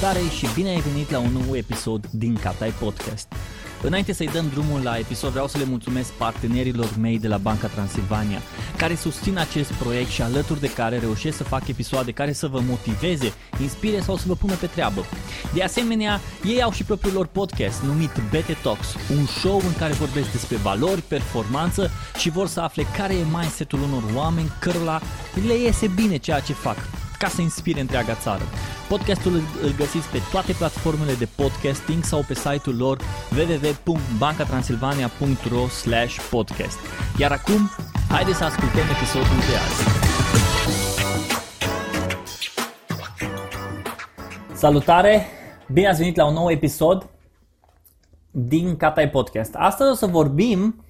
Salutare și bine ai venit la un nou episod din Catai Podcast. Înainte să-i dăm drumul la episod, vreau să le mulțumesc partenerilor mei de la Banca Transilvania, care susțin acest proiect și alături de care reușesc să fac episoade care să vă motiveze, inspire sau să vă pună pe treabă. De asemenea, ei au și propriul lor podcast numit BT Talks, un show în care vorbesc despre valori, performanță și vor să afle care e mindset-ul unor oameni cărora le iese bine ceea ce fac ca să inspire întreaga țară. Podcastul îl găsiți pe toate platformele de podcasting sau pe site-ul lor www.bancatransilvania.ro podcast. Iar acum, haideți să ascultăm episodul de azi. Salutare! Bine ați venit la un nou episod din Catai Podcast. Astăzi o să vorbim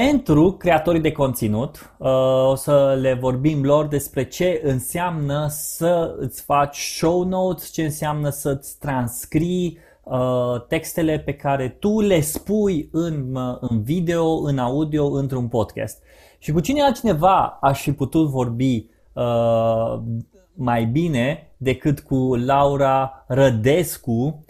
pentru creatorii de conținut, uh, o să le vorbim lor despre ce înseamnă să îți faci show notes, ce înseamnă să-ți transcrii uh, textele pe care tu le spui în, uh, în video, în audio, într-un podcast. Și cu cine altcineva aș fi putut vorbi mai bine decât cu Laura Rădescu,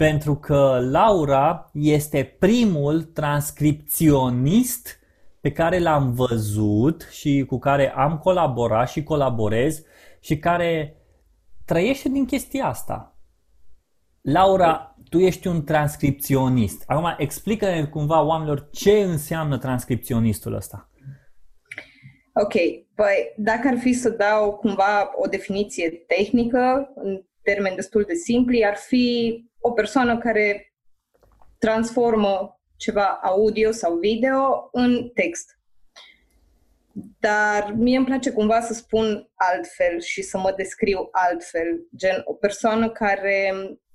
pentru că Laura este primul transcripționist pe care l-am văzut și cu care am colaborat și colaborez și care trăiește din chestia asta. Laura, tu ești un transcripționist. Acum, explică-ne cumva oamenilor ce înseamnă transcripționistul ăsta. Ok, păi dacă ar fi să dau cumva o definiție tehnică, în termeni destul de simpli, ar fi o persoană care transformă ceva audio sau video în text. Dar mie îmi place cumva să spun altfel și să mă descriu altfel, gen o persoană care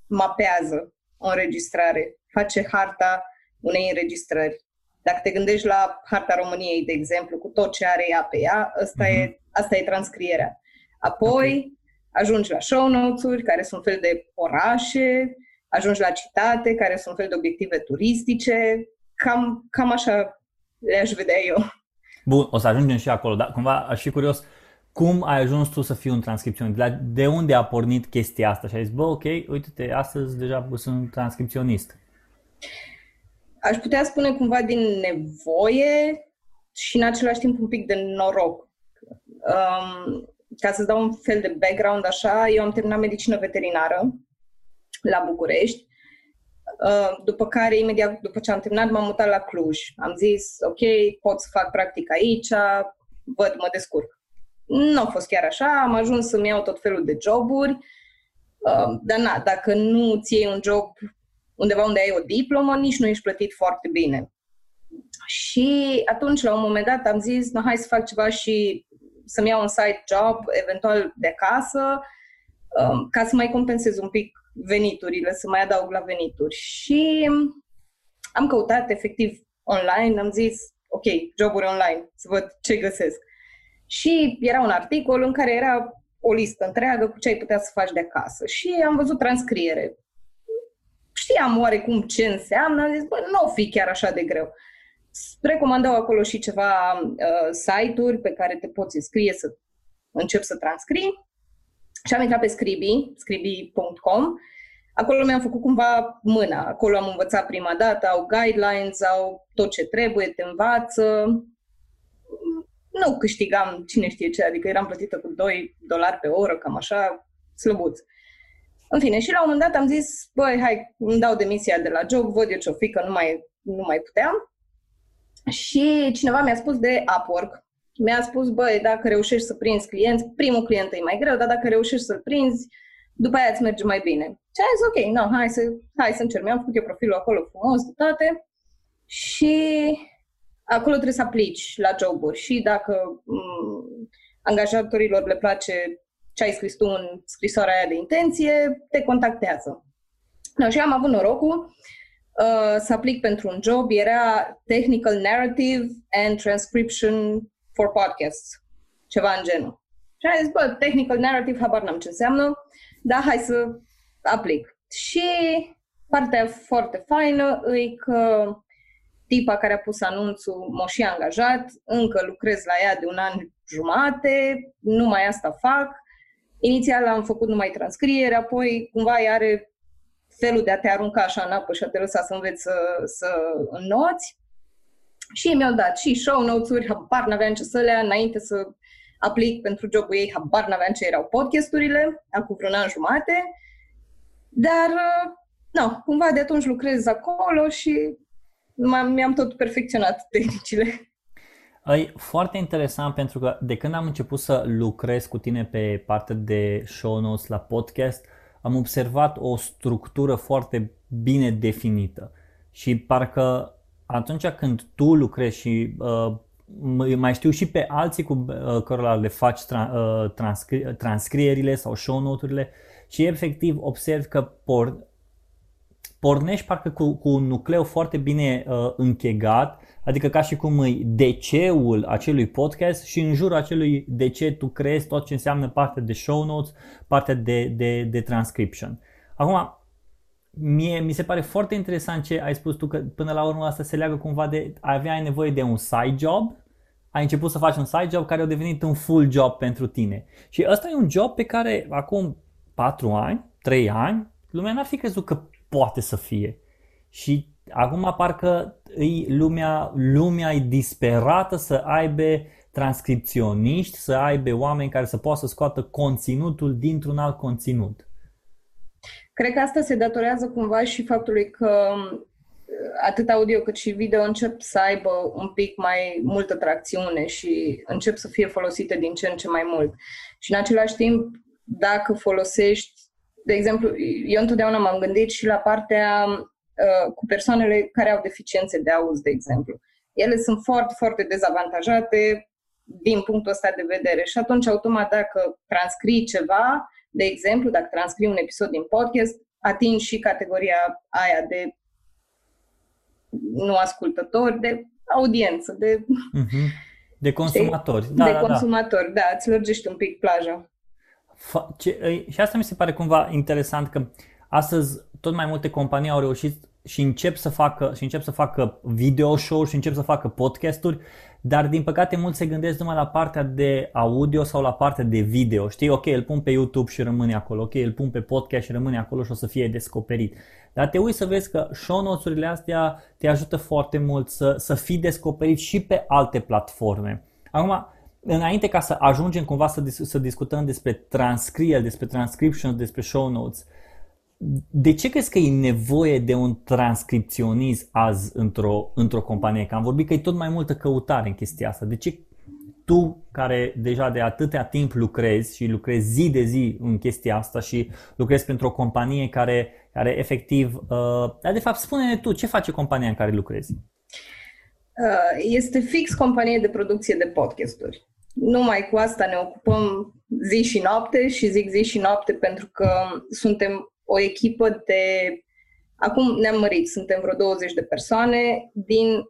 mapează o înregistrare, face harta unei înregistrări. Dacă te gândești la harta României, de exemplu, cu tot ce are ea pe ea, asta, mm-hmm. e, asta e transcrierea. Apoi okay. Ajungi la show notes-uri, care sunt fel de orașe, ajungi la citate, care sunt fel de obiective turistice, cam, cam așa le-aș vedea eu. Bun, o să ajungem și acolo, dar cumva aș fi curios, cum ai ajuns tu să fii un transcripționist? De unde a pornit chestia asta? Și ai zis, bă, ok, uite-te, astăzi deja sunt transcripționist. Aș putea spune cumva din nevoie și în același timp un pic de noroc. Um, ca să dau un fel de background așa, eu am terminat medicină veterinară la București, uh, după care, imediat după ce am terminat, m-am mutat la Cluj. Am zis, ok, pot să fac practic aici, văd, mă descurc. Nu a fost chiar așa, am ajuns să-mi iau tot felul de joburi, uh, dar na, dacă nu ți iei un job undeva unde ai o diplomă, nici nu ești plătit foarte bine. Și atunci, la un moment dat, am zis, no, hai să fac ceva și să-mi iau un side job, eventual de acasă, um, ca să mai compensez un pic veniturile, să mai adaug la venituri. Și am căutat efectiv online, am zis, ok, joburi online, să văd ce găsesc. Și era un articol în care era o listă întreagă cu ce ai putea să faci de acasă. Și am văzut transcriere. Știam oarecum ce înseamnă, am zis, bă, nu o fi chiar așa de greu. Recomandau acolo și ceva uh, site-uri pe care te poți înscrie să încep să transcrii. Și am intrat pe Scribi, scribi.com. Acolo mi-am făcut cumva mâna. Acolo am învățat prima dată, au guidelines, au tot ce trebuie, te învață. Nu câștigam cine știe ce, adică eram plătită cu 2 dolari pe oră, cam așa, slăbuț. În fine, și la un moment dat am zis, băi, hai, îmi dau demisia de la job, văd eu ce-o fi, că nu mai, nu mai puteam. Și cineva mi-a spus de Upwork mi-a spus, băi, dacă reușești să prinzi clienți, primul client e mai greu, dar dacă reușești să-l prinzi, după aia îți merge mai bine. Și am zis, ok, no, hai să, hai să încerc. Mi-am făcut eu profilul acolo frumos, de toate și acolo trebuie să aplici la joburi și dacă m- mm, angajatorilor le place ce ai scris tu în scrisoarea aia de intenție, te contactează. No, și am avut norocul uh, să aplic pentru un job, era Technical Narrative and Transcription for podcasts, ceva în genul. Și am zis, bă, technical narrative, habar n-am ce înseamnă, dar hai să aplic. Și partea foarte faină e că tipa care a pus anunțul m-a și angajat, încă lucrez la ea de un an jumate, numai asta fac inițial am făcut numai transcriere, apoi cumva are felul de a te arunca așa în apă și a te lăsa să înveți să, să înnoți. Și ei mi-au dat și show notes-uri, habar n-aveam ce să le ia înainte să aplic pentru jobul ei, habar n-aveam ce erau podcasturile, acum vreun an jumate. Dar, nu, cumva de atunci lucrez acolo și mi-am tot perfecționat tehnicile. E foarte interesant pentru că de când am început să lucrez cu tine pe partea de show notes la podcast, am observat o structură foarte bine definită. Și parcă atunci când tu lucrezi și uh, mai știu și pe alții cu uh, cărora le faci tra- uh, transcri- transcrierile sau show noturile și efectiv observ că por- pornești parcă cu, cu un nucleu foarte bine uh, închegat Adică ca și cum îi DC-ul acelui podcast și în jurul acelui DC tu creezi tot ce înseamnă partea de show notes, partea de, de, de transcription. Acum, mie, mi se pare foarte interesant ce ai spus tu, că până la urmă asta se leagă cumva de aveai nevoie de un side job, ai început să faci un side job care a devenit un full job pentru tine. Și ăsta e un job pe care acum 4 ani, 3 ani, lumea n-ar fi crezut că poate să fie. Și acum parcă îi lumea, lumea e disperată să aibă transcripționiști, să aibă oameni care să poată să scoată conținutul dintr-un alt conținut. Cred că asta se datorează cumva și faptului că uh, atât audio cât și video încep să aibă un pic mai multă tracțiune și încep să fie folosite din ce în ce mai mult. Și în același timp, dacă folosești, de exemplu, eu întotdeauna m-am gândit și la partea Uh, cu persoanele care au deficiențe de auz, de exemplu. Ele sunt foarte, foarte dezavantajate din punctul ăsta de vedere și atunci, automat, dacă transcrii ceva, de exemplu, dacă transcrii un episod din podcast, atingi și categoria aia de nu ascultători, de audiență, de... Mm-hmm. De consumatori. Da, de da, consumatori, da. da, îți lărgești un pic plaja. Fa- ce, și asta mi se pare cumva interesant că astăzi tot mai multe companii au reușit și încep să facă, și încep să facă video show și încep să facă podcasturi, dar din păcate mulți se gândesc numai la partea de audio sau la partea de video. Știi, ok, îl pun pe YouTube și rămâne acolo, ok, îl pun pe podcast și rămâne acolo și o să fie descoperit. Dar te uiți să vezi că show notes-urile astea te ajută foarte mult să, să fii descoperit și pe alte platforme. Acum, înainte ca să ajungem cumva să, să discutăm despre transcriere, despre transcription, despre show notes, de ce crezi că e nevoie de un transcripționist azi într-o, într-o companie? Că am vorbit că e tot mai multă căutare în chestia asta. De ce tu, care deja de atâtea timp lucrezi și lucrezi zi de zi în chestia asta și lucrezi pentru o companie care, care efectiv... Uh, dar de fapt, spune-ne tu, ce face compania în care lucrezi? Uh, este fix companie de producție de podcasturi. Numai cu asta ne ocupăm zi și noapte și zic zi și noapte pentru că suntem o echipă de... Acum ne-am mărit, suntem vreo 20 de persoane din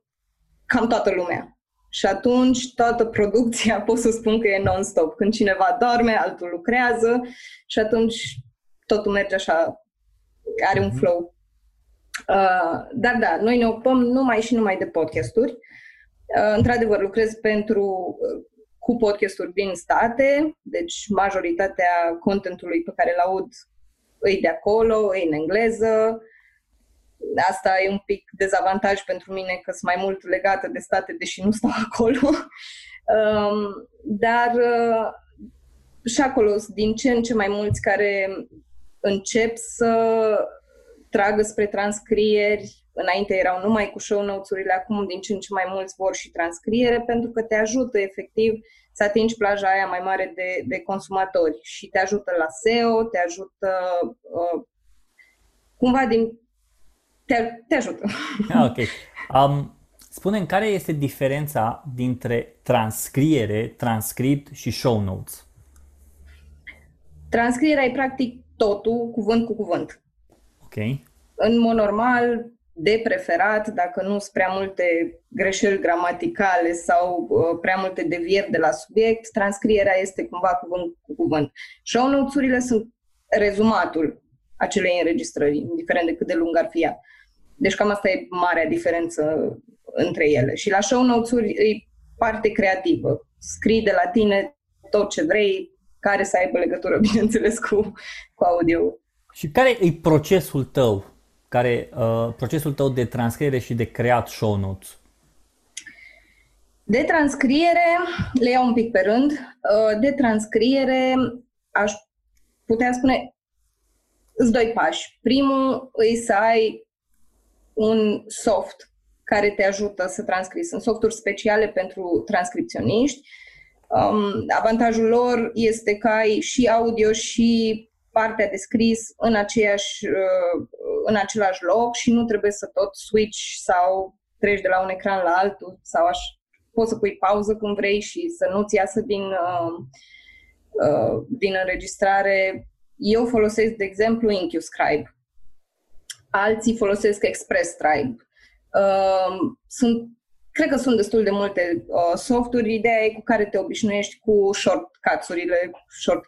cam toată lumea. Și atunci toată producția pot să spun că e non-stop. Când cineva dorme, altul lucrează și atunci totul merge așa, are un mhm. flow. Uh, dar da, noi ne ocupăm numai și numai de podcasturi. Uh, într-adevăr, lucrez pentru uh, cu podcasturi din state, deci majoritatea contentului pe care îl aud îi de acolo, îi în engleză. Asta e un pic dezavantaj pentru mine că sunt mai mult legată de state, deși nu stau acolo. um, dar uh, și acolo sunt din ce în ce mai mulți care încep să tragă spre transcrieri. Înainte erau numai cu show notes-urile, acum din ce în ce mai mulți vor și transcriere pentru că te ajută efectiv să atingi plaja aia mai mare de, de consumatori și te ajută la SEO, te ajută uh, cumva din... Te, te ajută. Ah, ok. Um, spune care este diferența dintre transcriere, transcript și show notes? Transcrierea e practic totul, cuvânt cu cuvânt. Ok. În mod normal, de preferat, dacă nu sunt prea multe greșeli gramaticale sau uh, prea multe devieri de la subiect, transcrierea este cumva cuvânt cu cuvânt. Show notes-urile sunt rezumatul acelei înregistrări, indiferent de cât de lung ar fi ea. Deci cam asta e marea diferență între ele. Și la show notes-uri e parte creativă. Scrii de la tine tot ce vrei, care să aibă legătură, bineînțeles, cu, cu audio. Și care e procesul tău, care, uh, procesul tău de transcriere și de creat show notes? De transcriere, le iau un pic pe rând, uh, de transcriere aș putea spune îți doi pași. Primul e să ai un soft care te ajută să transcrii. Sunt softuri speciale pentru transcripționiști. Um, avantajul lor este că ai și audio și partea de scris în, aceeași, uh, în același loc și nu trebuie să tot switch sau treci de la un ecran la altul sau aș, poți să pui pauză când vrei și să nu-ți iasă din, uh, uh, din înregistrare. Eu folosesc, de exemplu, InQScribe. Alții folosesc ExpressScribe. Uh, sunt, cred că sunt destul de multe uh, softuri. Ideea e cu care te obișnuiești cu shortcuts-urile, short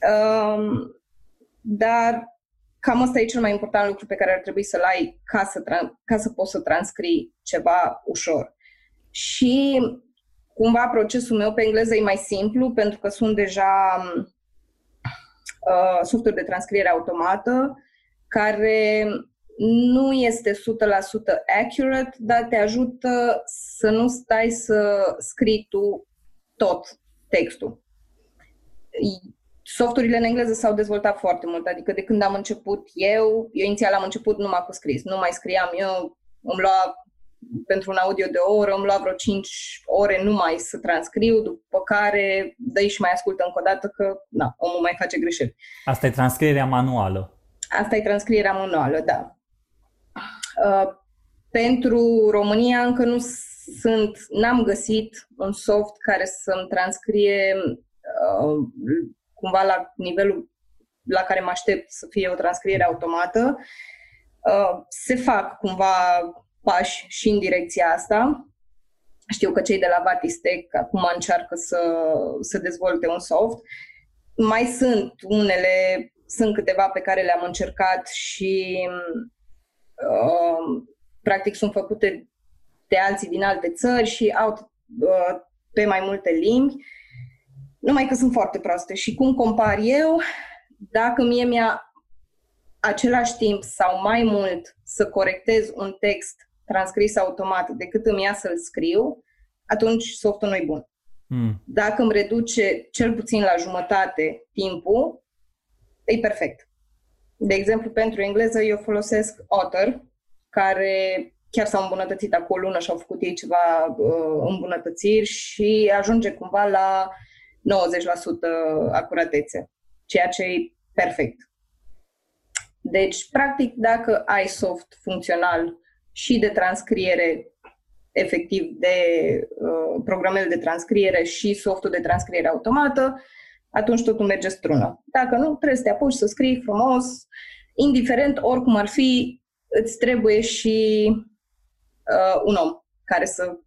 urile Uh, dar cam asta e cel mai important lucru pe care ar trebui să-l ai ca să, ca să poți să transcrii ceva ușor. Și cumva procesul meu pe engleză e mai simplu pentru că sunt deja uh, software de transcriere automată care nu este 100% accurate, dar te ajută să nu stai să scrii tu tot textul. Softurile în engleză s-au dezvoltat foarte mult, adică de când am început eu, eu inițial am început numai cu scris, nu mai scriam eu, îmi lua pentru un audio de o oră, îmi lua vreo 5 ore numai să transcriu, după care dă și mai ascultă încă o dată că na, omul mai face greșeli. Asta e transcrierea manuală. Asta e transcrierea manuală, da. Uh, pentru România încă nu sunt, n-am găsit un soft care să-mi transcrie uh, cumva la nivelul la care mă aștept să fie o transcriere automată. Uh, se fac cumva pași și în direcția asta. Știu că cei de la Vatistec acum încearcă să, să dezvolte un soft. Mai sunt unele, sunt câteva pe care le-am încercat și uh, practic sunt făcute de alții din alte țări și au uh, pe mai multe limbi. Numai că sunt foarte proaste. Și cum compar eu, dacă mie mi-a același timp sau mai mult să corectez un text transcris automat decât îmi ia să-l scriu, atunci softul nu e bun. Mm. Dacă îmi reduce cel puțin la jumătate timpul, e perfect. De exemplu, pentru engleză eu folosesc Otter, care chiar s-au îmbunătățit acum o lună și au făcut ei ceva uh, îmbunătățiri și ajunge cumva la 90% acuratețe, ceea ce e perfect. Deci, practic, dacă ai soft funcțional și de transcriere, efectiv de uh, programele de transcriere și softul de transcriere automată, atunci totul merge strună. Dacă nu, trebuie să te apuci să scrii frumos, indiferent oricum ar fi, îți trebuie și uh, un om care să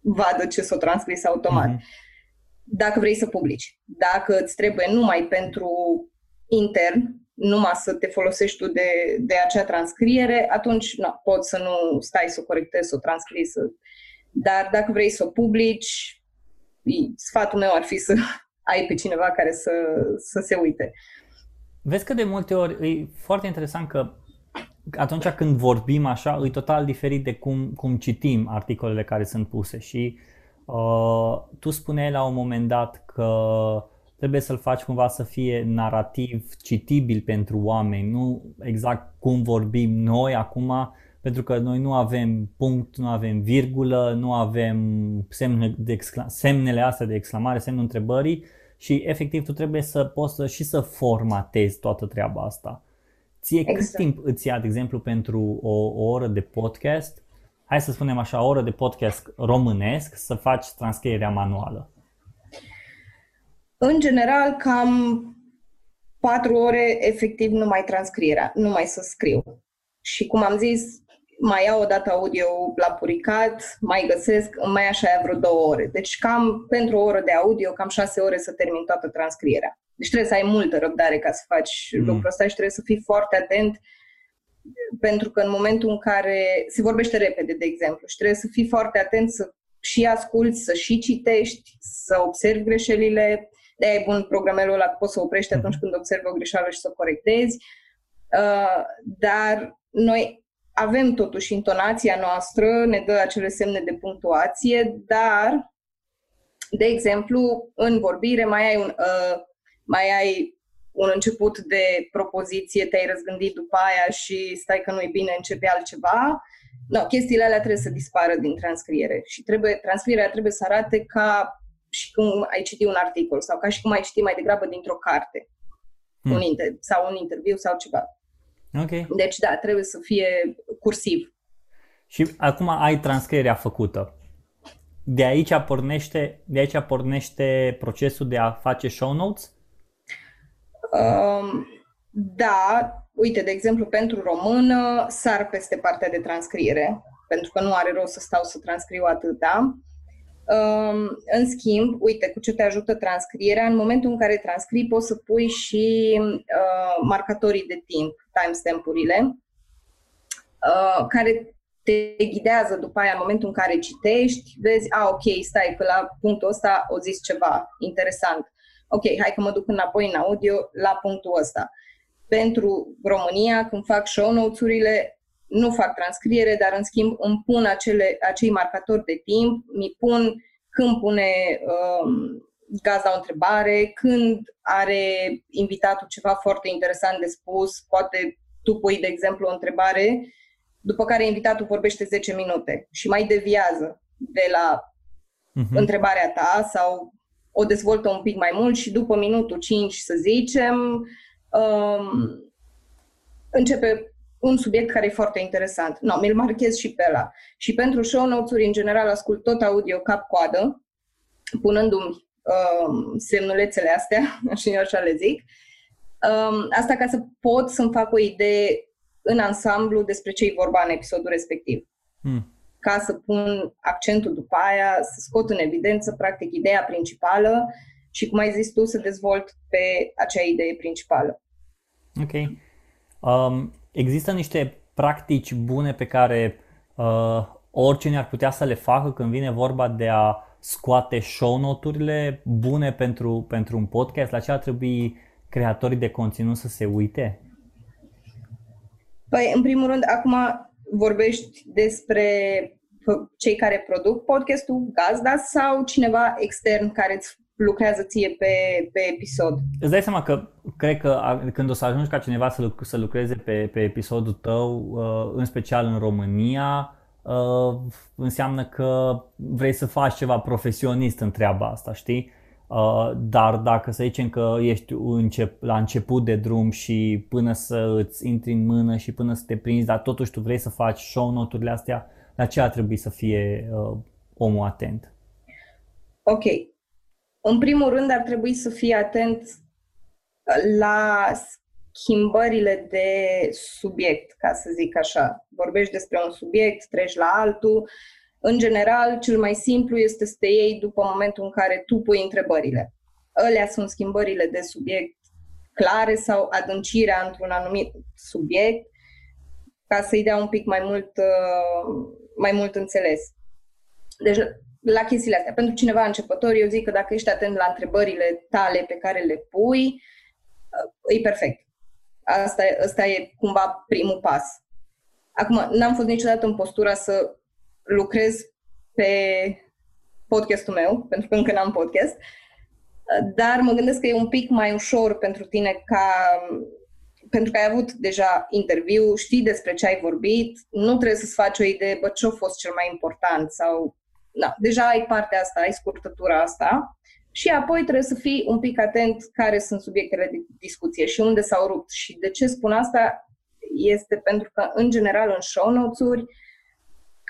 vadă ce s-o transcris automat. Mm-hmm dacă vrei să publici. Dacă îți trebuie numai pentru intern, numai să te folosești tu de, de acea transcriere, atunci nu, poți să nu stai să o corectezi, să o transcrii. Să... Dar dacă vrei să o publici, sfatul meu ar fi să ai pe cineva care să, să se uite. Vezi că de multe ori e foarte interesant că atunci când vorbim așa, e total diferit de cum, cum citim articolele care sunt puse și Uh, tu spuneai la un moment dat că trebuie să-l faci cumva să fie narrativ citibil pentru oameni, nu exact cum vorbim noi acum, pentru că noi nu avem punct, nu avem virgulă, nu avem semne de excla- semnele astea de exclamare, semnul întrebării și efectiv tu trebuie să poți să, și să formatezi toată treaba asta. Ție exact. cât timp îți ia, de exemplu, pentru o, o oră de podcast hai să spunem așa, o oră de podcast românesc să faci transcrierea manuală? În general, cam patru ore efectiv numai transcrierea, numai să scriu. Și cum am zis, mai iau o dată audio la puricat, mai găsesc, mai așa vreo două ore. Deci cam pentru o oră de audio, cam șase ore să termin toată transcrierea. Deci trebuie să ai multă răbdare ca să faci mm. lucrul ăsta și trebuie să fii foarte atent pentru că în momentul în care se vorbește repede, de exemplu, și trebuie să fii foarte atent să și asculți, să și citești, să observi greșelile, de e bun programelul ăla, poți să oprești atunci mhm. când observi o greșeală și să o corectezi. Uh, dar noi avem totuși intonația noastră, ne dă acele semne de punctuație, dar, de exemplu, în vorbire mai ai un, uh, mai ai un început de propoziție, te-ai răzgândit după aia și stai că nu-i bine, începe altceva. No, chestiile alea trebuie să dispară din transcriere și trebuie, transcrierea trebuie să arate ca și cum ai citit un articol sau ca și cum ai citit mai degrabă dintr-o carte hmm. un inter- sau un interviu sau ceva. Okay. Deci, da, trebuie să fie cursiv. Și acum ai transcrierea făcută. De aici pornește, de aici pornește procesul de a face show notes? Um, da, uite, de exemplu, pentru română sar peste partea de transcriere, pentru că nu are rost să stau să transcriu atâta. Um, în schimb, uite, cu ce te ajută transcrierea, în momentul în care transcrii poți să pui și uh, marcatorii de timp, timestamp-urile, uh, care te ghidează după aia în momentul în care citești, vezi, a, ok, stai, că la punctul ăsta o zis ceva interesant. Ok, hai că mă duc înapoi în audio la punctul ăsta. Pentru România, când fac show notes-urile, nu fac transcriere, dar în schimb îmi pun acele, acei marcatori de timp, mi pun când pune um, gazda o întrebare, când are invitatul ceva foarte interesant de spus, poate tu pui, de exemplu, o întrebare, după care invitatul vorbește 10 minute și mai deviază de la uh-huh. întrebarea ta sau o dezvoltă un pic mai mult și după minutul 5, să zicem, um, începe un subiect care e foarte interesant. No, mi-l marchez și pe ăla. Și pentru show notes-uri, în general, ascult tot audio cap-coadă, punându-mi um, semnulețele astea, și eu așa le zic. Um, asta ca să pot să-mi fac o idee în ansamblu despre ce e vorba în episodul respectiv. Hmm. Ca să pun accentul după aia, să scot în evidență, practic, ideea principală și, cum ai zis tu, să dezvolt pe acea idee principală. Ok. Um, există niște practici bune pe care uh, oricine ar putea să le facă când vine vorba de a scoate show noturile bune pentru, pentru un podcast? La ce ar trebui creatorii de conținut să se uite? Păi, în primul rând, acum vorbești despre cei care produc podcastul, gazda sau cineva extern care îți lucrează ție pe, pe episod. Îți dai seama că cred că când o să ajungi ca cineva să, să lucreze pe, pe episodul tău, uh, în special în România, uh, înseamnă că vrei să faci ceva profesionist în treaba asta, știi? Uh, dar dacă să zicem că ești încep, la început de drum și până să îți intri în mână și până să te prinzi, dar totuși tu vrei să faci show noturile astea, la ce ar trebui să fie uh, omul atent? Ok, în primul rând, ar trebui să fii atent la schimbările de subiect, ca să zic așa. Vorbești despre un subiect, treci la altul. În general, cel mai simplu este să te iei după momentul în care tu pui întrebările. Alea sunt schimbările de subiect clare sau adâncirea într-un anumit subiect ca să-i dea un pic mai mult, uh, mai mult înțeles. Deci, la chestiile astea. Pentru cineva începător, eu zic că dacă ești atent la întrebările tale pe care le pui, uh, e perfect. Asta, asta e cumva primul pas. Acum, n-am fost niciodată în postura să lucrez pe podcastul meu, pentru că încă n-am podcast, uh, dar mă gândesc că e un pic mai ușor pentru tine ca pentru că ai avut deja interviu, știi despre ce ai vorbit, nu trebuie să-ți faci o idee, bă, ce a fost cel mai important sau da, deja ai partea asta, ai scurtătura asta și apoi trebuie să fii un pic atent care sunt subiectele de discuție și unde s-au rupt. Și de ce spun asta este pentru că, în general, în show notes-uri,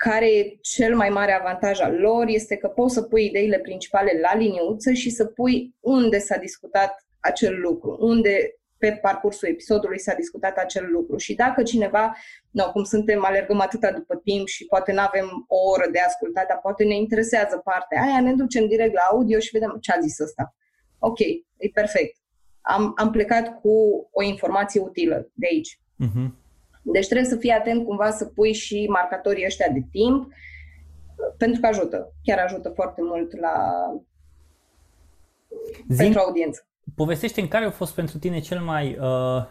care e cel mai mare avantaj al lor este că poți să pui ideile principale la liniuță și să pui unde s-a discutat acel lucru, unde pe parcursul episodului s-a discutat acel lucru și dacă cineva, no, cum suntem, alergăm atâta după timp și poate nu avem o oră de ascultat, dar poate ne interesează partea aia, ne ducem direct la audio și vedem ce a zis ăsta. Ok, e perfect. Am, am plecat cu o informație utilă de aici. Uh-huh. Deci trebuie să fii atent cumva să pui și marcatorii ăștia de timp, pentru că ajută. Chiar ajută foarte mult la Zin, pentru audiență. Povestește în care a fost pentru tine cel mai, uh,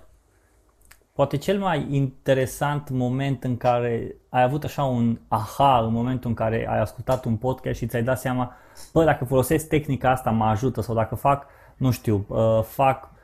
poate cel mai interesant moment în care ai avut așa un aha în momentul în care ai ascultat un podcast și ți-ai dat seama, bă, dacă folosesc tehnica asta mă ajută sau dacă fac, nu știu, uh, fac, uh,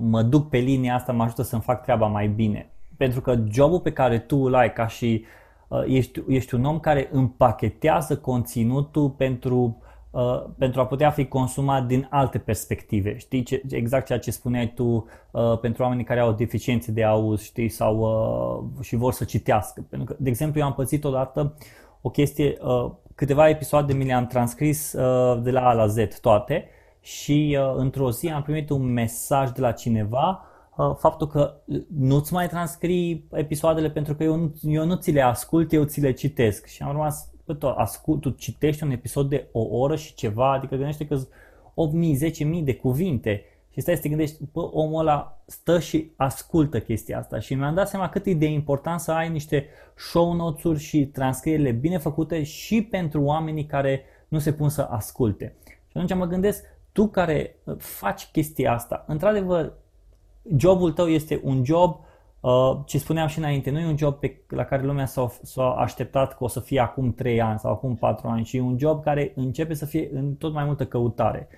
mă duc pe linia asta, mă ajută să-mi fac treaba mai bine. Pentru că jobul pe care tu îl ai ca și uh, ești, ești un om care împachetează conținutul pentru Uh, pentru a putea fi consumat din alte perspective. Știi ce, exact ceea ce spuneai tu uh, pentru oamenii care au deficiențe de auz, știi, sau uh, și vor să citească. Pentru că, de exemplu, eu am pățit odată o chestie, uh, câteva episoade mi le-am transcris uh, de la A la Z toate și uh, într-o zi am primit un mesaj de la cineva uh, faptul că nu-ți mai transcrii episoadele pentru că eu nu, eu nu ți le ascult, eu ți le citesc. Și am rămas bă, tu, ascult, tu citești un episod de o oră și ceva, adică gândește că 8.000, 10.000 de cuvinte și stai să te gândești, bă, omul ăla stă și ascultă chestia asta și mi-am dat seama cât e de important să ai niște show notes-uri și transcrierile bine făcute și pentru oamenii care nu se pun să asculte. Și atunci mă gândesc, tu care faci chestia asta, într-adevăr, jobul tău este un job uh, Uh, ce spuneam și înainte, nu e un job pe, la care lumea s-a, s-a așteptat că o să fie acum 3 ani sau acum 4 ani, ci e un job care începe să fie în tot mai multă căutare.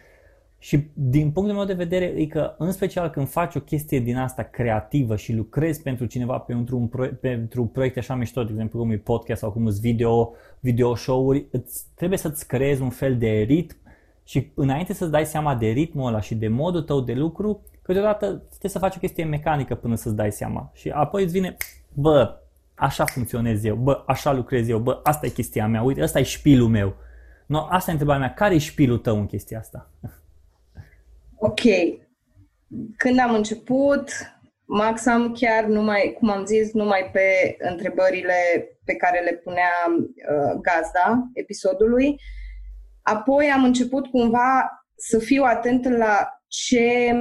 Și din punctul meu de vedere e că, în special când faci o chestie din asta creativă și lucrezi pentru cineva pentru un, proiect, pentru un proiect așa mișto, de exemplu cum e podcast sau cum sunt video, video show-uri, îți, trebuie să-ți creezi un fel de ritm și înainte să-ți dai seama de ritmul ăla și de modul tău de lucru, câteodată trebuie să faci o chestie mecanică până să-ți dai seama. Și apoi îți vine, bă, așa funcționez eu, bă, așa lucrez eu, bă, asta e chestia mea, uite, ăsta e șpilul meu. No, asta e întrebarea mea, care e șpilul tău în chestia asta? Ok. Când am început, Max am chiar numai, cum am zis, numai pe întrebările pe care le punea uh, gazda episodului. Apoi am început cumva să fiu atent la ce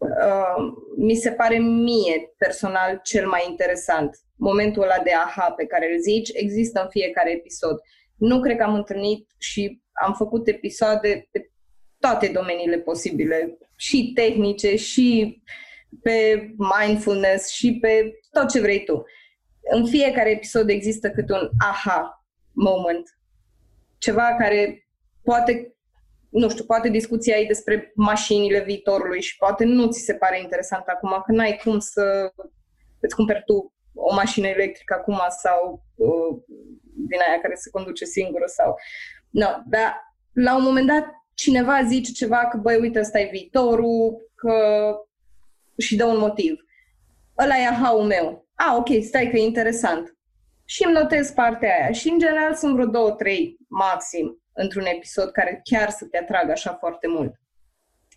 Uh, mi se pare mie personal cel mai interesant. Momentul ăla de aha pe care îl zici există în fiecare episod. Nu cred că am întâlnit și am făcut episoade pe toate domeniile posibile, și tehnice, și pe mindfulness, și pe tot ce vrei tu. În fiecare episod există câte un aha moment. Ceva care poate nu știu, poate discuția e despre mașinile viitorului și poate nu ți se pare interesant acum, că n-ai cum să îți cumperi tu o mașină electrică acum sau uh, din aia care se conduce singură sau... No, dar la un moment dat cineva zice ceva că, băi, uite, ăsta e viitorul, că... și dă un motiv. Ăla e aha-ul meu. A, ok, stai că e interesant. Și îmi notez partea aia. Și, în general, sunt vreo două, trei maxim într-un episod care chiar să te atragă așa foarte mult.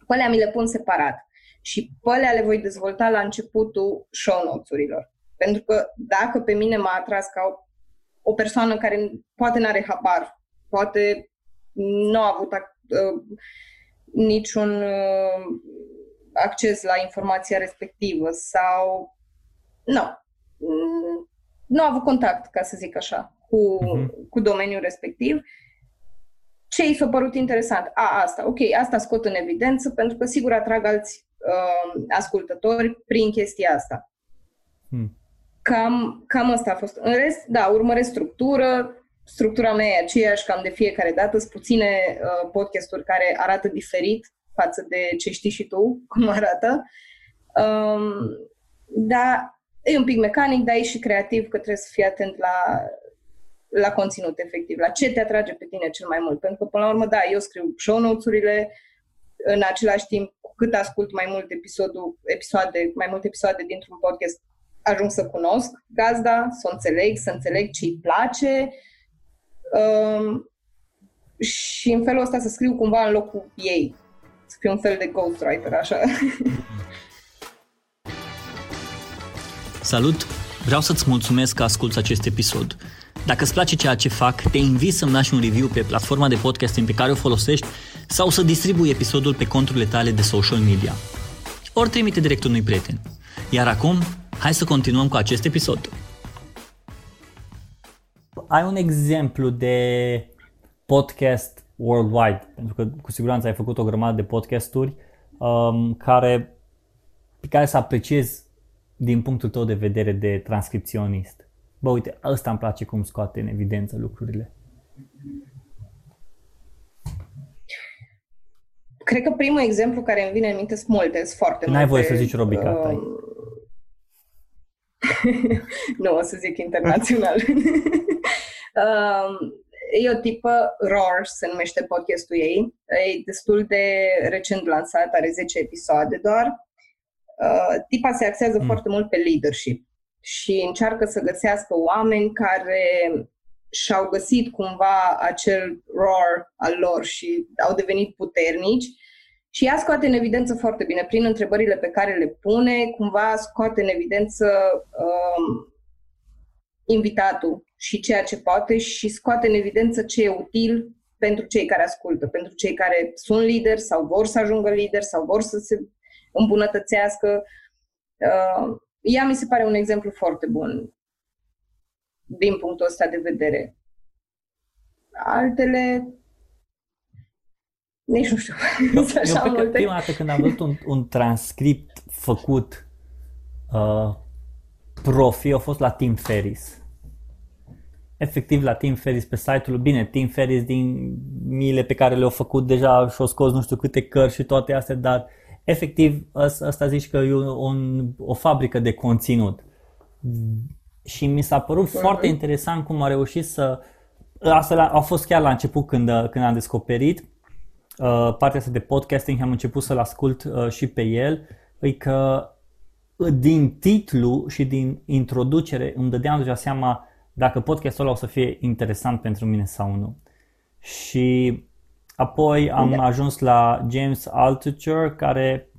Pe alea mi le pun separat și pe alea le voi dezvolta la începutul show notes-urilor. Pentru că dacă pe mine m-a atras ca o, o persoană care poate n-are habar, poate nu a avut uh, niciun uh, acces la informația respectivă sau nu, nu a avut contact, ca să zic așa, cu, uh-huh. cu domeniul respectiv, ce i s-a părut interesant? A, asta, ok, asta scot în evidență pentru că sigur atrag alți uh, ascultători prin chestia asta. Hmm. Cam, cam asta a fost. În rest, da, urmăresc structură, structura mea e aceeași cam de fiecare dată, sunt puține uh, podcasturi care arată diferit față de ce știi și tu, cum arată. Um, da, e un pic mecanic, dar e și creativ, că trebuie să fii atent la la conținut efectiv, la ce te atrage pe tine cel mai mult. Pentru că, până la urmă, da, eu scriu show notes-urile, în același timp, cu cât ascult mai mult episodul, episoade, mai multe episoade dintr-un podcast, ajung să cunosc gazda, să o înțeleg, să înțeleg ce îi place um, și în felul ăsta să scriu cumva în locul ei. Să fiu un fel de ghostwriter, așa. Salut! Vreau să-ți mulțumesc că asculți acest episod. Dacă îți place ceea ce fac, te invit să-mi lași un review pe platforma de podcasting pe care o folosești sau să distribui episodul pe conturile tale de social media. Ori trimite direct unui prieten. Iar acum, hai să continuăm cu acest episod. Ai un exemplu de podcast worldwide, pentru că cu siguranță ai făcut o grămadă de podcasturi um, care, pe care să apreciezi din punctul tău de vedere de transcripționist. Bă, uite, ăsta îmi place cum scoate în evidență lucrurile. Cred că primul exemplu care îmi vine în minte sunt multe, sunt foarte N-ai multe. voie să zici Robi Catai. Um, nu, o să zic internațional. um, e o tipă, Roar se numește podcastul ei. E destul de recent lansat, are 10 episoade doar. Uh, tipa se axează mm. foarte mult pe leadership și încearcă să găsească oameni care și-au găsit cumva acel roar al lor și au devenit puternici și ea scoate în evidență foarte bine, prin întrebările pe care le pune, cumva scoate în evidență um, invitatul și ceea ce poate și scoate în evidență ce e util pentru cei care ascultă, pentru cei care sunt lideri sau vor să ajungă lideri sau vor să se îmbunătățească. Uh, ea mi se pare un exemplu foarte bun din punctul ăsta de vedere. Altele, nici nu știu. Eu, eu cred că prima dată când am văzut un, un transcript făcut uh, profi, a fost la Tim Ferris. Efectiv la Tim Ferris pe site-ul, bine, Tim Ferris din miile pe care le-au făcut deja și-au scos nu știu câte cărți și toate astea, dar efectiv asta zici că e un, o fabrică de conținut și mi s-a părut uh-huh. foarte interesant cum a reușit să... Asta a fost chiar la început când, când am descoperit uh, partea asta de podcasting și am început să-l ascult uh, și pe el, e că uh, din titlu și din introducere îmi dădeam deja seama dacă podcastul ăla o să fie interesant pentru mine sau nu. Și apoi am da. ajuns la James Altucher, care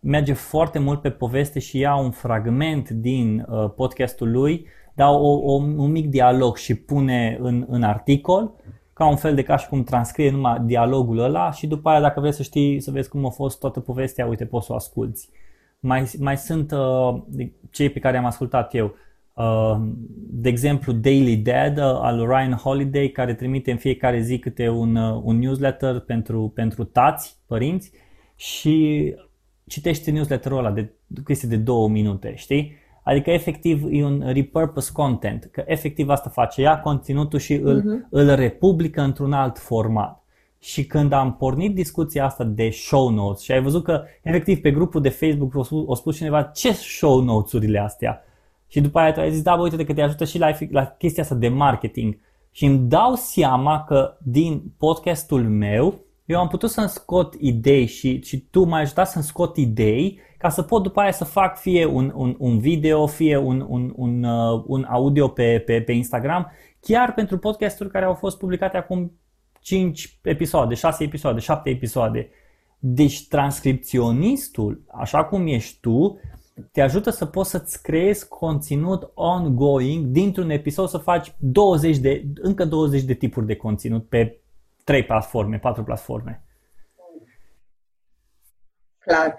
merge foarte mult pe poveste și ia un fragment din uh, podcastul lui, dau o, o, un mic dialog și pune în, în articol, ca un fel de ca și cum transcrie numai dialogul ăla și după aia dacă vrei să știi, să vezi cum a fost toată povestea, uite, poți să o asculti. Mai, mai sunt uh, cei pe care am ascultat eu, uh, de exemplu Daily Dad uh, al Ryan Holiday, care trimite în fiecare zi câte un, uh, un newsletter pentru, pentru tați, părinți, și citește newsletterul ăla de chestii de două minute, știi? Adică efectiv e un repurpose content, că efectiv asta face ea conținutul și îl, uh-huh. îl republică într-un alt format. Și când am pornit discuția asta de show notes și ai văzut că efectiv pe grupul de Facebook o spus, o spus cineva ce show notes-urile astea? Și după aia tu ai zis, da, bă, uite că te ajută și la, la chestia asta de marketing. Și îmi dau seama că din podcastul meu eu am putut să-mi scot idei și, și tu m-ai ajutat să-mi scot idei ca să pot după aia să fac fie un, un, un video, fie un, un, un, uh, un audio pe, pe, pe Instagram, chiar pentru podcasturi care au fost publicate acum 5 episoade, 6 episoade, 7 episoade. Deci transcripționistul, așa cum ești tu, te ajută să poți să-ți creezi conținut ongoing dintr-un episod să faci 20 de, încă 20 de tipuri de conținut pe trei platforme, patru platforme. Clar.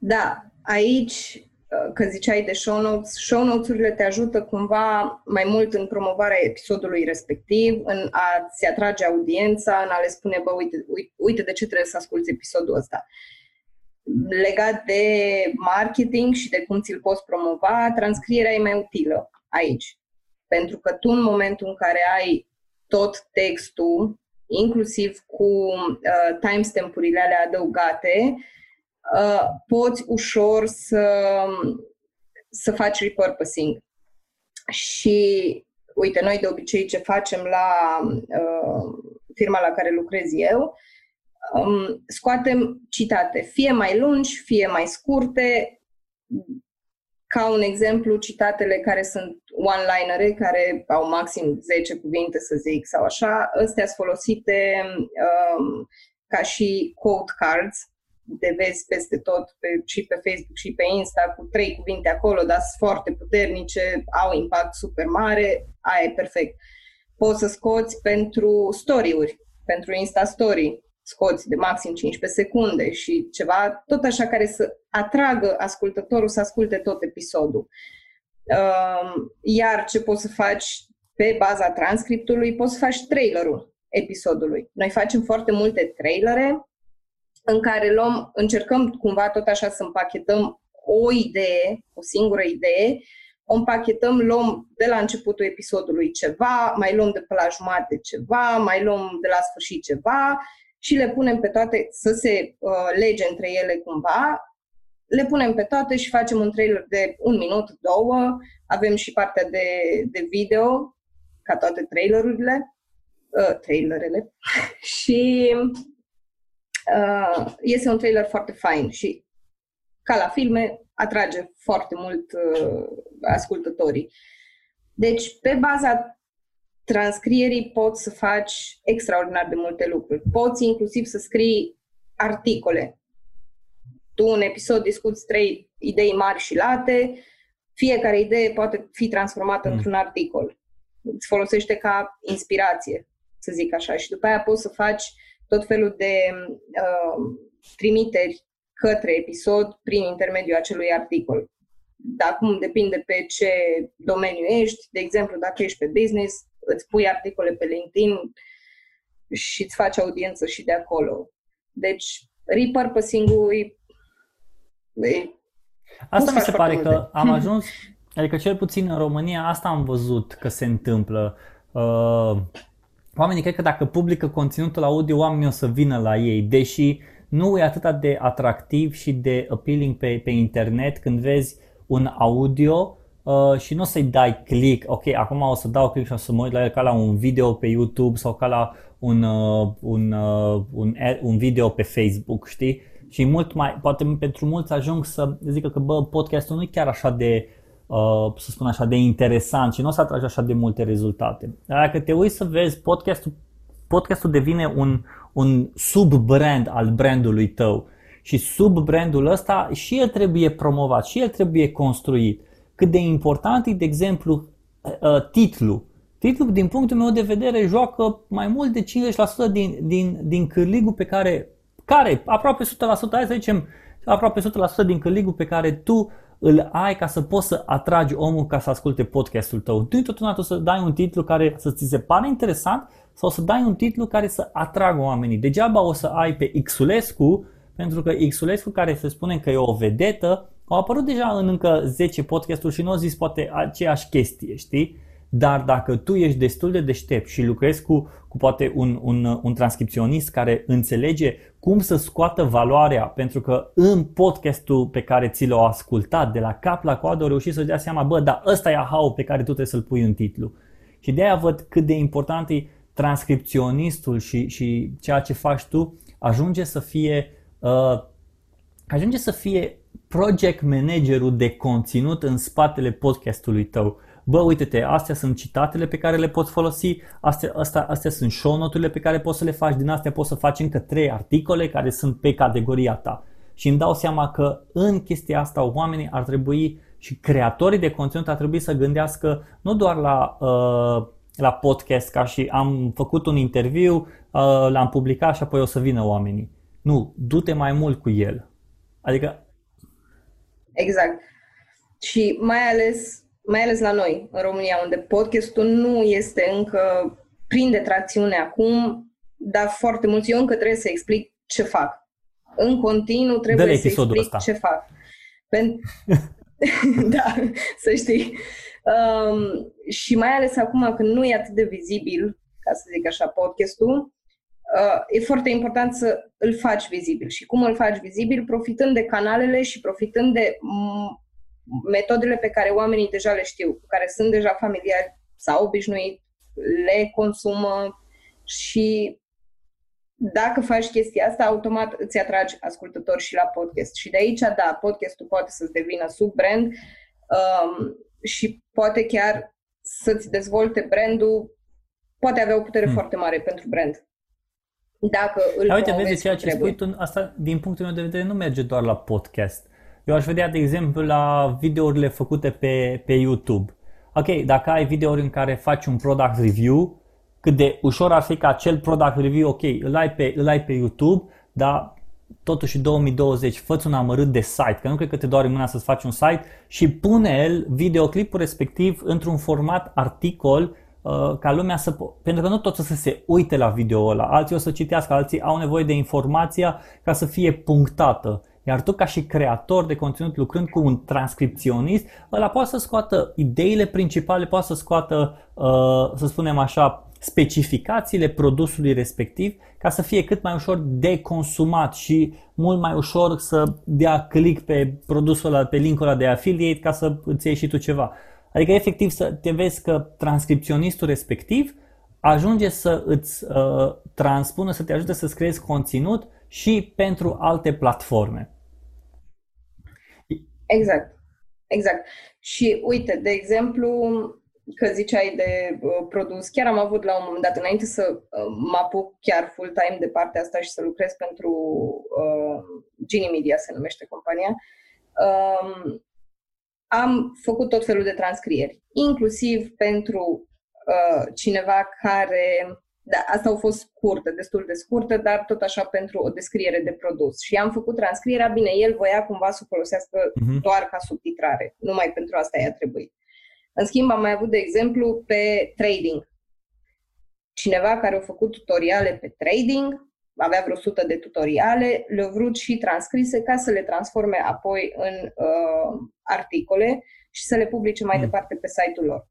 Da, aici, uh, că ziceai de show notes, show notes-urile te ajută cumva mai mult în promovarea episodului respectiv, în a-ți atrage audiența, în a le spune, bă, uite, uite, uite de ce trebuie să asculti episodul ăsta. Legat de marketing și de cum ți-l poți promova, transcrierea e mai utilă aici. Pentru că tu în momentul în care ai tot textul inclusiv cu uh, timestamp-urile alea adăugate, uh, poți ușor să, să faci repurposing. Și uite, noi de obicei ce facem la uh, firma la care lucrez eu, um, scoatem citate, fie mai lungi, fie mai scurte, ca un exemplu, citatele care sunt one-linere, care au maxim 10 cuvinte, să zic, sau așa, astea sunt folosite um, ca și quote cards, de vezi peste tot, pe, și pe Facebook și pe Insta, cu trei cuvinte acolo, dar sunt foarte puternice, au impact super mare, aia e perfect. Poți să scoți pentru story-uri, pentru Insta Story, scoți de maxim 15 secunde și ceva tot așa care să atragă ascultătorul să asculte tot episodul. Iar ce poți să faci pe baza transcriptului, poți să faci trailerul. episodului. Noi facem foarte multe trailere în care luăm, încercăm cumva tot așa să împachetăm o idee, o singură idee, o împachetăm, luăm de la începutul episodului ceva, mai luăm de pe la jumate ceva, mai luăm de la sfârșit ceva și le punem pe toate să se uh, lege între ele cumva. Le punem pe toate și facem un trailer de un minut, două. Avem și partea de, de video, ca toate trailerurile, uh, trailerele. și uh, este un trailer foarte fain și ca la filme atrage foarte mult uh, ascultătorii. Deci, pe baza transcrierii poți să faci extraordinar de multe lucruri. Poți inclusiv să scrii articole. Tu, un episod, discuți trei idei mari și late, fiecare idee poate fi transformată mm. într-un articol. Îți folosește ca inspirație, să zic așa. Și după aia poți să faci tot felul de uh, trimiteri către episod prin intermediul acelui articol. Dar acum depinde pe ce domeniu ești. De exemplu, dacă ești pe business, îți pui articole pe LinkedIn și îți faci audiență și de acolo. Deci, repurposing-ul e, e Asta mi se pare că am ajuns, adică cel puțin în România, asta am văzut că se întâmplă. Uh, oamenii cred că dacă publică conținutul audio, oamenii o să vină la ei, deși nu e atât de atractiv și de appealing pe, pe internet când vezi un audio uh, și nu o să-i dai click, ok, acum o să dau click și o să mă uit la el ca la un video pe YouTube sau ca la un, uh, un, uh, un, un video pe Facebook, știi? Și mult mai, poate pentru mulți ajung să zică că bă, podcastul nu e chiar așa de, uh, să spun așa, de interesant și nu o să atrage așa de multe rezultate. Dacă te uiți să vezi, podcastul, podcastul devine un, un sub-brand al brandului tău. Și sub brandul ăsta și el trebuie promovat, și el trebuie construit. Cât de important e, de exemplu, uh, titlul. Titlul, din punctul meu de vedere, joacă mai mult de 50% din, din, din cârligul pe care, care, aproape 100%, hai să zicem, aproape 100% din cârligul pe care tu îl ai ca să poți să atragi omul ca să asculte podcastul tău. Tu totodată să dai un titlu care să ți se pare interesant sau să dai un titlu care să atragă oamenii. Degeaba o să ai pe Xulescu, pentru că Xulescu care se spune că e o vedetă, au apărut deja în încă 10 podcasturi și nu au zis poate aceeași chestie, știi? Dar dacă tu ești destul de deștept și lucrezi cu, cu poate un, un, un transcripționist care înțelege cum să scoată valoarea, pentru că în podcastul pe care ți l-au ascultat de la cap la coadă au reușit să-și dea seama, bă, dar ăsta e aha pe care tu trebuie să-l pui în titlu. Și de aia văd cât de important e transcripționistul și, și ceea ce faci tu ajunge să fie uh, ajunge să fie project managerul de conținut în spatele podcastului tău. Bă, uite-te, astea sunt citatele pe care le poți folosi, astea, astea, astea sunt show noturile pe care poți să le faci, din astea poți să faci încă trei articole care sunt pe categoria ta. Și îmi dau seama că în chestia asta oamenii ar trebui și creatorii de conținut ar trebui să gândească nu doar la uh, la podcast ca și am făcut un interviu, uh, l-am publicat și apoi o să vină oamenii. Nu, du-te mai mult cu el. Adică... Exact. Și mai ales, mai ales la noi, în România, unde podcastul nu este încă prinde tracțiune acum, dar foarte mulți, eu încă trebuie să explic ce fac. În continuu trebuie să explic ăsta. ce fac. Pen... da, să știi. Um, și mai ales acum când nu e atât de vizibil, ca să zic așa, podcastul, uh, e foarte important să îl faci vizibil. Și cum îl faci vizibil? Profitând de canalele și profitând de metodele pe care oamenii deja le știu, cu care sunt deja familiari sau obișnuit, le consumă și dacă faci chestia asta, automat îți atragi ascultători și la podcast. Și de aici, da, podcastul poate să-ți devină sub brand um, și poate chiar să-ți dezvolte brandul, poate avea o putere hmm. foarte mare pentru brand. Dacă îl da, uite, vezi ceea ce spui tu, asta din punctul meu de vedere nu merge doar la podcast. Eu aș vedea, de exemplu, la videourile făcute pe, pe YouTube. Ok, dacă ai videouri în care faci un product review, cât de ușor ar fi ca acel product review, ok, îl ai pe, îl ai pe YouTube, dar totuși 2020 fă un amărât de site, că nu cred că te doare mâna să-ți faci un site și pune el videoclipul respectiv într-un format articol uh, ca lumea să... Pentru că nu toți o să se uite la video ăla, alții o să citească, alții au nevoie de informația ca să fie punctată. Iar tu ca și creator de conținut lucrând cu un transcripționist, ăla poate să scoată ideile principale, poate să scoată, uh, să spunem așa, specificațiile produsului respectiv ca să fie cât mai ușor de consumat și mult mai ușor să dea click pe produsul ăla, pe linkul ăla de affiliate ca să îți iei și tu ceva. Adică efectiv să te vezi că transcripționistul respectiv ajunge să îți uh, transpună, să te ajute să-ți creezi conținut și pentru alte platforme. Exact. Exact. Și uite, de exemplu, că ziceai de uh, produs, chiar am avut la un moment dat, înainte să uh, mă apuc chiar full-time de partea asta și să lucrez pentru uh, Genie Media, se numește compania, uh, am făcut tot felul de transcrieri, inclusiv pentru uh, cineva care da, asta au fost scurtă, destul de scurtă, dar tot așa pentru o descriere de produs. Și am făcut transcrierea, bine, el voia cumva să o folosească uh-huh. doar ca subtitrare, numai pentru asta i-a trebuit. În schimb, am mai avut, de exemplu, pe trading. Cineva care a făcut tutoriale pe trading, avea vreo 100 de tutoriale, le-a vrut și transcrise ca să le transforme apoi în uh, articole și să le publice mai mm. departe pe site-ul lor.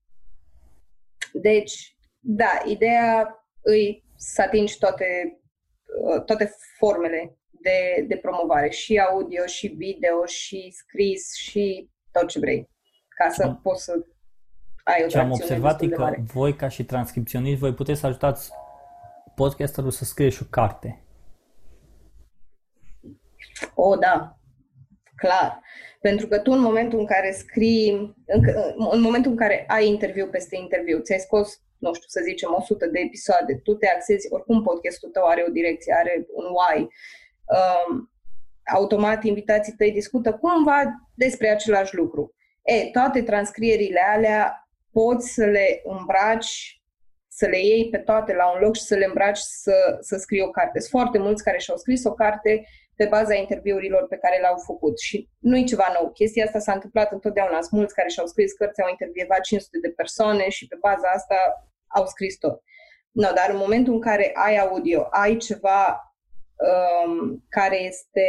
Deci, da, ideea îi să atingi toate, uh, toate formele de, de promovare, și audio, și video, și scris, și tot ce vrei, ca să mm. poți să ai o Ce am observat e că voi, ca și transcripționiști, voi puteți să ajutați podcasterul să scrie și o carte. O, da, clar. Pentru că tu în momentul în care scrii, în, în momentul în care ai interviu peste interviu, ți-ai scos, nu știu, să zicem 100 de episoade, tu te axezi, oricum podcastul tău are o direcție, are un why, um, automat invitații tăi discută cumva despre același lucru. E, toate transcrierile alea poți să le îmbraci, să le iei pe toate la un loc și să le îmbraci să, să scrii o carte. Sunt foarte mulți care și-au scris o carte pe baza interviurilor pe care le-au făcut și nu e ceva nou. Chestia asta s-a întâmplat întotdeauna. Sunt mulți care și-au scris cărți, au intervievat 500 de persoane și pe baza asta au scris tot. No, dar în momentul în care ai audio, ai ceva um, care este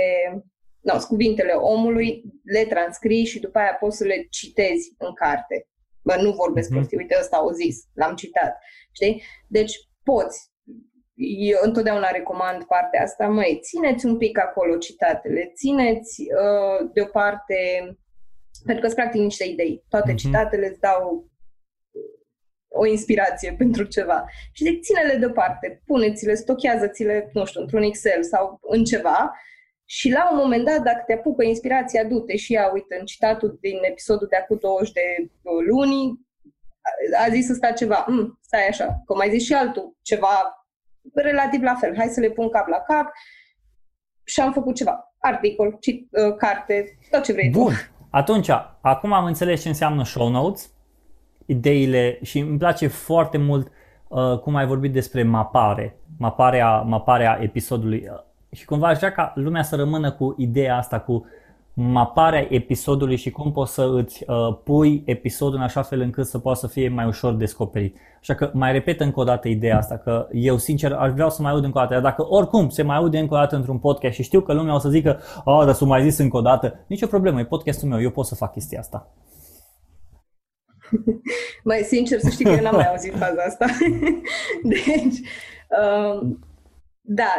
no, cuvintele omului, le transcrii și după aia poți să le citezi în carte. Bă, nu vorbesc mm-hmm. prostii, uite, ăsta au zis, l-am citat. Știi? Deci poți. Eu întotdeauna recomand partea asta, măi, țineți un pic acolo citatele, țineți uh, deoparte, pentru că sunt practic niște idei. Toate mm-hmm. citatele îți dau o inspirație pentru ceva. Și de ține-le deoparte, puneți-le, stochează-ți-le, nu știu, într-un Excel sau în ceva și la un moment dat, dacă te apucă inspirația, du-te și ia, uite, în citatul din episodul de acum 20 de uh, luni, a zis ăsta ceva, mm, stai așa, că mai zis și altul ceva relativ la fel, hai să le pun cap la cap și am făcut ceva, articol, cit, uh, carte, tot ce vrei Bun, tu. atunci, acum am înțeles ce înseamnă show notes, ideile și îmi place foarte mult uh, cum ai vorbit despre mapare, maparea, maparea episodului și cumva aș vrea ca lumea să rămână cu ideea asta, cu maparea episodului și cum poți să îți uh, pui episodul în așa fel încât să poată să fie mai ușor descoperit. Așa că mai repet încă o dată ideea asta, că eu sincer aș vrea să mai aud încă o dată, dacă oricum se mai aude încă o dată într-un podcast și știu că lumea o să zică, a, dar s-o mai zis încă o dată, nicio problemă, e podcastul meu, eu pot să fac chestia asta. Mai sincer să știi că eu n-am mai auzit faza asta. deci, um, da,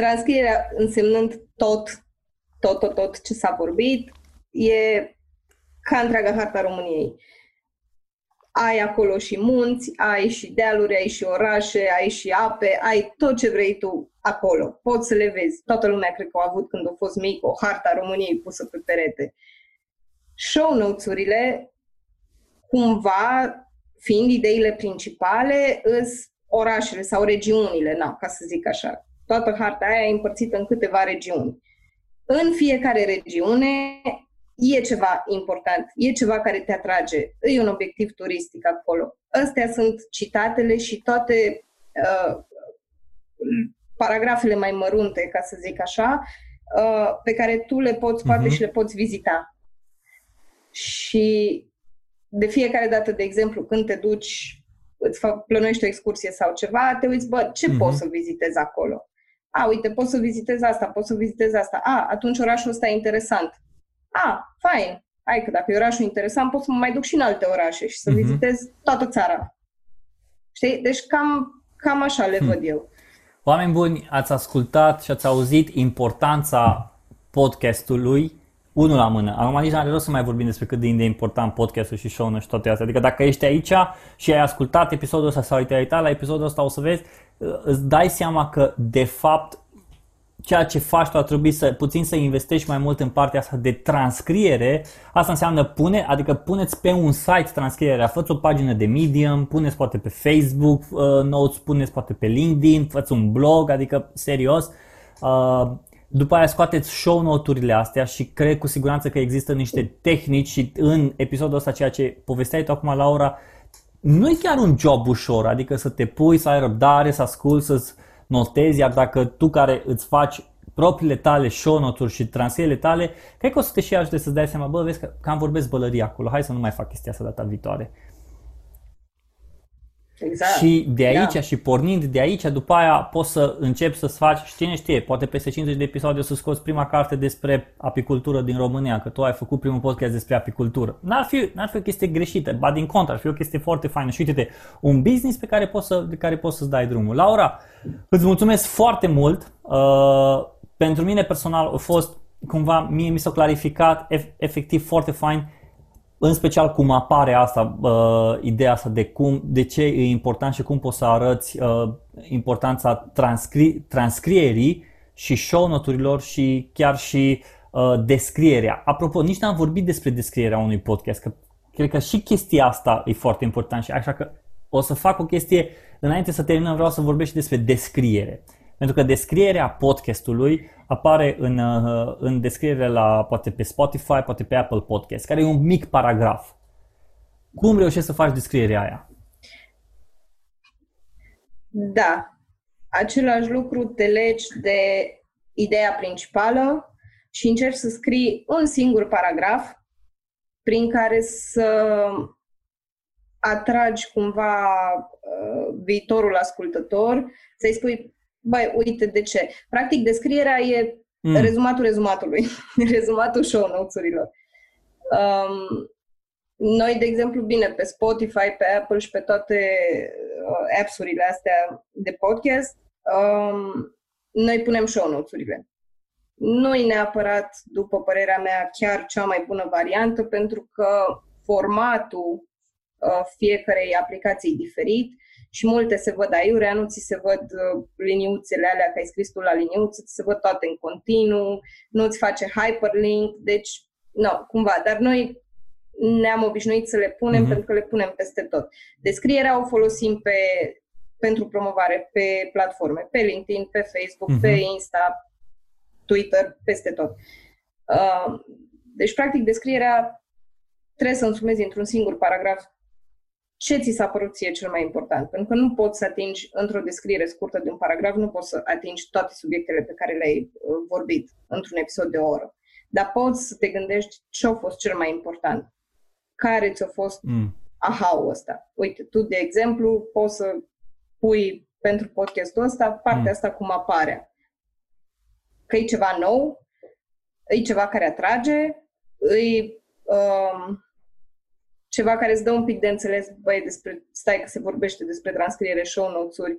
transcrierea însemnând tot, tot, tot, tot ce s-a vorbit, e ca întreaga harta României. Ai acolo și munți, ai și dealuri, ai și orașe, ai și ape, ai tot ce vrei tu acolo. Poți să le vezi. Toată lumea cred că a avut când a fost mic o harta României pusă pe perete. Show notes-urile, cumva, fiind ideile principale, îs orașele sau regiunile, na, ca să zic așa toată harta aia e împărțită în câteva regiuni. În fiecare regiune e ceva important, e ceva care te atrage, e un obiectiv turistic acolo. Astea sunt citatele și toate uh, paragrafele mai mărunte, ca să zic așa, uh, pe care tu le poți scoate uh-huh. și le poți vizita. Și de fiecare dată, de exemplu, când te duci îți fac, plănuiești o excursie sau ceva, te uiți, bă, ce uh-huh. poți să vizitezi acolo? A, uite, poți să vizitezi asta, poți să vizitezi asta. A, atunci orașul ăsta e interesant. A, fain. Hai că dacă e orașul interesant, pot să mă mai duc și în alte orașe și să uh-huh. vizitez toată țara. Știi? Deci cam, cam așa le hmm. văd eu. Oameni buni, ați ascultat și ați auzit importanța podcastului unul la mână. Acum nici nu are rost să mai vorbim despre cât de important podcastul și show și toate astea. Adică dacă ești aici și ai ascultat episodul ăsta sau te-ai uitat la episodul ăsta, o să vezi, îți dai seama că de fapt ceea ce faci tu ar trebui să puțin să investești mai mult în partea asta de transcriere. Asta înseamnă pune, adică puneți pe un site transcrierea, fă o pagină de Medium, puneți poate pe Facebook uh, notes, puneți poate pe LinkedIn, fă un blog, adică serios. Uh, după aia scoateți show noturile astea și cred cu siguranță că există niște tehnici și în episodul ăsta ceea ce povesteai tu acum Laura, nu e chiar un job ușor, adică să te pui, să ai răbdare, să asculți, să notezi, iar dacă tu care îți faci propriile tale show note și transcrierile tale, cred că o să te și ajute să-ți dai seama, bă, vezi că cam vorbesc bălării acolo, hai să nu mai fac chestia asta data viitoare. Exact. Și de aici da. și pornind de aici, după aia poți să începi să-ți faci, cine știe, poate peste 50 de episoade o să scoți prima carte despre apicultură din România, că tu ai făcut primul podcast despre apicultură. N-ar fi, n-ar fi o chestie greșită, ba din contră, ar fi o chestie foarte faină. Și uite un business pe care poți, să, de care poți să-ți dai drumul. Laura, îți mulțumesc foarte mult. Uh, pentru mine personal a fost cumva, mie mi s-a clarificat efectiv foarte fain în special cum apare asta, uh, ideea asta de cum, de ce e important și cum poți să arăți uh, importanța transcri- transcrierii și show noturilor și chiar și uh, descrierea. Apropo, nici n-am vorbit despre descrierea unui podcast, că cred că și chestia asta e foarte important și așa că o să fac o chestie, înainte să terminăm vreau să vorbesc și despre descriere. Pentru că descrierea podcastului apare în, uh, în descriere la, poate pe Spotify, poate pe Apple Podcast, care e un mic paragraf. Cum reușești să faci descrierea aia? Da. Același lucru te legi de ideea principală și încerci să scrii un singur paragraf prin care să atragi cumva uh, viitorul ascultător, să-i spui băi, uite de ce. Practic, descrierea e mm. rezumatul rezumatului, rezumatul show notes-urilor. Um, noi, de exemplu, bine, pe Spotify, pe Apple și pe toate uh, apps-urile astea de podcast, um, noi punem show notes-urile. Nu e neapărat, după părerea mea, chiar cea mai bună variantă, pentru că formatul uh, fiecarei aplicații e diferit și multe se văd aiurea, nu ți se văd uh, liniuțele alea, că ai scris tu la liniuță, ți se văd toate în continuu, nu ți face hyperlink, deci, nu, no, cumva, dar noi ne-am obișnuit să le punem mm-hmm. pentru că le punem peste tot. Descrierea o folosim pe, pentru promovare pe platforme, pe LinkedIn, pe Facebook, mm-hmm. pe Insta, Twitter, peste tot. Uh, deci, practic, descrierea trebuie să însumezi într-un singur paragraf ce ți s-a părut ție cel mai important? Pentru că nu poți să atingi într-o descriere scurtă de un paragraf, nu poți să atingi toate subiectele pe care le-ai uh, vorbit într-un episod de o oră. Dar poți să te gândești ce a fost cel mai important. Care ți-a fost mm. aha-ul ăsta. Uite, tu, de exemplu, poți să pui pentru podcastul ăsta partea mm. asta cum apare. Că e ceva nou, e ceva care atrage, e um, ceva care îți dă un pic de înțeles, băi, despre, stai că se vorbește despre transcriere, show notes-uri,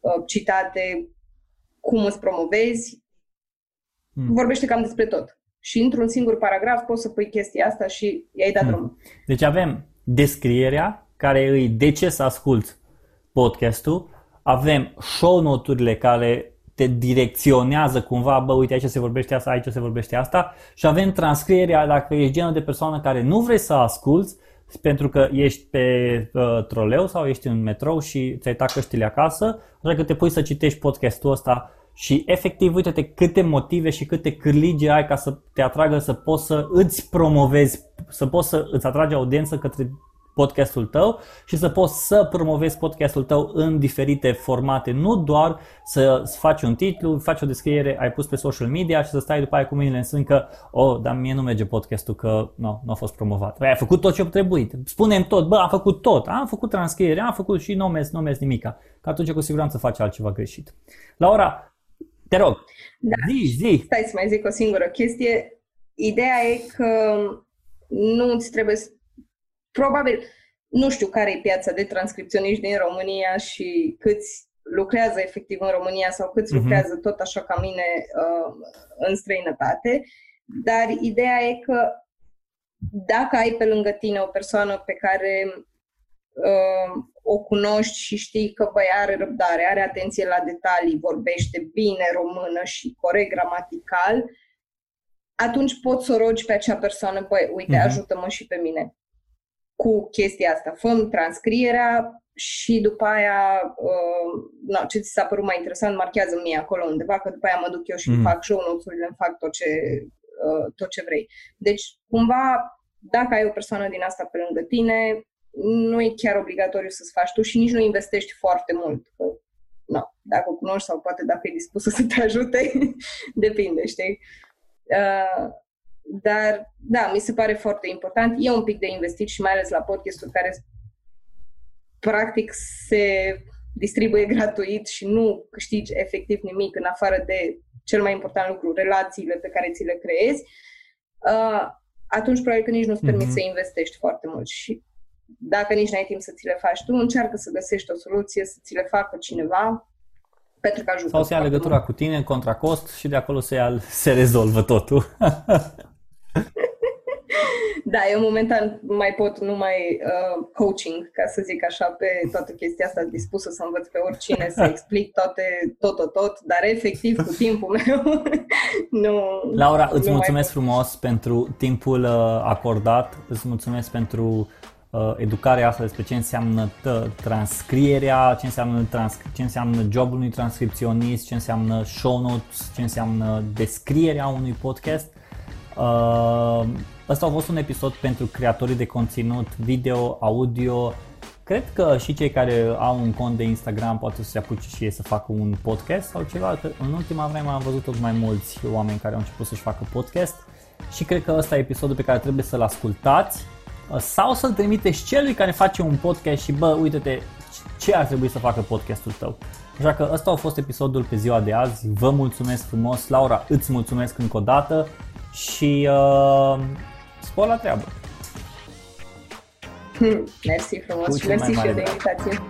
uh, citate, cum îți promovezi, hmm. vorbește cam despre tot. Și într-un singur paragraf poți să pui chestia asta și i-ai dat hmm. drumul. Deci avem descrierea, care îi de ce să asculti podcastul, avem show noturile care te direcționează cumva, bă, uite aici se vorbește asta, aici se vorbește asta și avem transcrierea dacă ești genul de persoană care nu vrei să asculți, pentru că ești pe uh, troleu sau ești în metrou și ți-ai dat căștile acasă, așa că te pui să citești podcastul ăsta și efectiv uite-te câte motive și câte cârlige ai ca să te atragă să poți să îți promovezi, să poți să îți atragi audiență către podcastul tău și să poți să promovezi podcastul tău în diferite formate, nu doar să faci un titlu, faci o descriere, ai pus pe social media și să stai după aia cu mâinile în sân că, oh, dar mie nu merge podcastul că nu, nu a fost promovat. Păi ai făcut tot ce a trebuit. Spunem tot, bă, am făcut tot, am făcut transcriere, am făcut și nu mers, nu mers nimica. Că atunci cu siguranță faci altceva greșit. Laura, te rog, da. zi, zi. Stai să mai zic o singură chestie. Ideea e că nu îți trebuie să... Probabil, nu știu care e piața de transcripționiști din România și câți lucrează efectiv în România sau câți uh-huh. lucrează tot așa ca mine uh, în străinătate, dar ideea e că dacă ai pe lângă tine o persoană pe care uh, o cunoști și știi că băi are răbdare, are atenție la detalii, vorbește bine română și corect gramatical, atunci poți să o rogi pe acea persoană, băi, uite, uh-huh. ajută-mă și pe mine cu chestia asta. Făm transcrierea și după aia, uh, no, ce ți s-a părut mai interesant, marchează mie acolo undeva, că după aia mă duc eu și mm. fac show notes-urile, îmi fac tot ce, uh, tot ce vrei. Deci, cumva, dacă ai o persoană din asta pe lângă tine, nu e chiar obligatoriu să-ți faci tu și nici nu investești foarte mult. Că, no, dacă o cunoști sau poate dacă e dispusă să te ajute, depinde, știi? Uh, dar, da, mi se pare foarte important. E un pic de investit și mai ales la podcasturi care practic se distribuie gratuit și nu câștigi efectiv nimic în afară de cel mai important lucru, relațiile pe care ți le creezi, uh, atunci probabil că nici nu-ți permiți mm-hmm. să investești foarte mult. Și dacă nici n-ai timp să ți le faci tu, încearcă să găsești o soluție, să ți le facă cineva, pentru că ajută. Sau să ia legătura mult. cu tine în contracost și de acolo se, ia, se rezolvă totul. Da, eu momentan mai pot numai uh, coaching, ca să zic așa, pe toată chestia asta, dispusă să învăț pe oricine, să explic toate, tot, tot, tot, dar efectiv cu timpul meu nu... Laura, îți nu mulțumesc frumos pentru timpul uh, acordat, îți mulțumesc pentru uh, educarea asta despre ce înseamnă transcrierea, ce înseamnă, trans- ce înseamnă jobul unui transcripționist, ce înseamnă show notes, ce înseamnă descrierea unui podcast. Uh, Ăsta a fost un episod pentru creatorii de conținut video, audio. Cred că și cei care au un cont de Instagram poate să se apuce și ei să facă un podcast sau ceva. Că în ultima vreme am văzut tot mai mulți oameni care au început să-și facă podcast și cred că ăsta e episodul pe care trebuie să-l ascultați sau să-l trimiteți celui care face un podcast și bă, uite-te, ce ar trebui să facă podcastul tău. Așa că ăsta a fost episodul pe ziua de azi. Vă mulțumesc frumos. Laura, îți mulțumesc încă o dată și uh, spor la treabă. Mersi frumos și mersi și eu de invitație.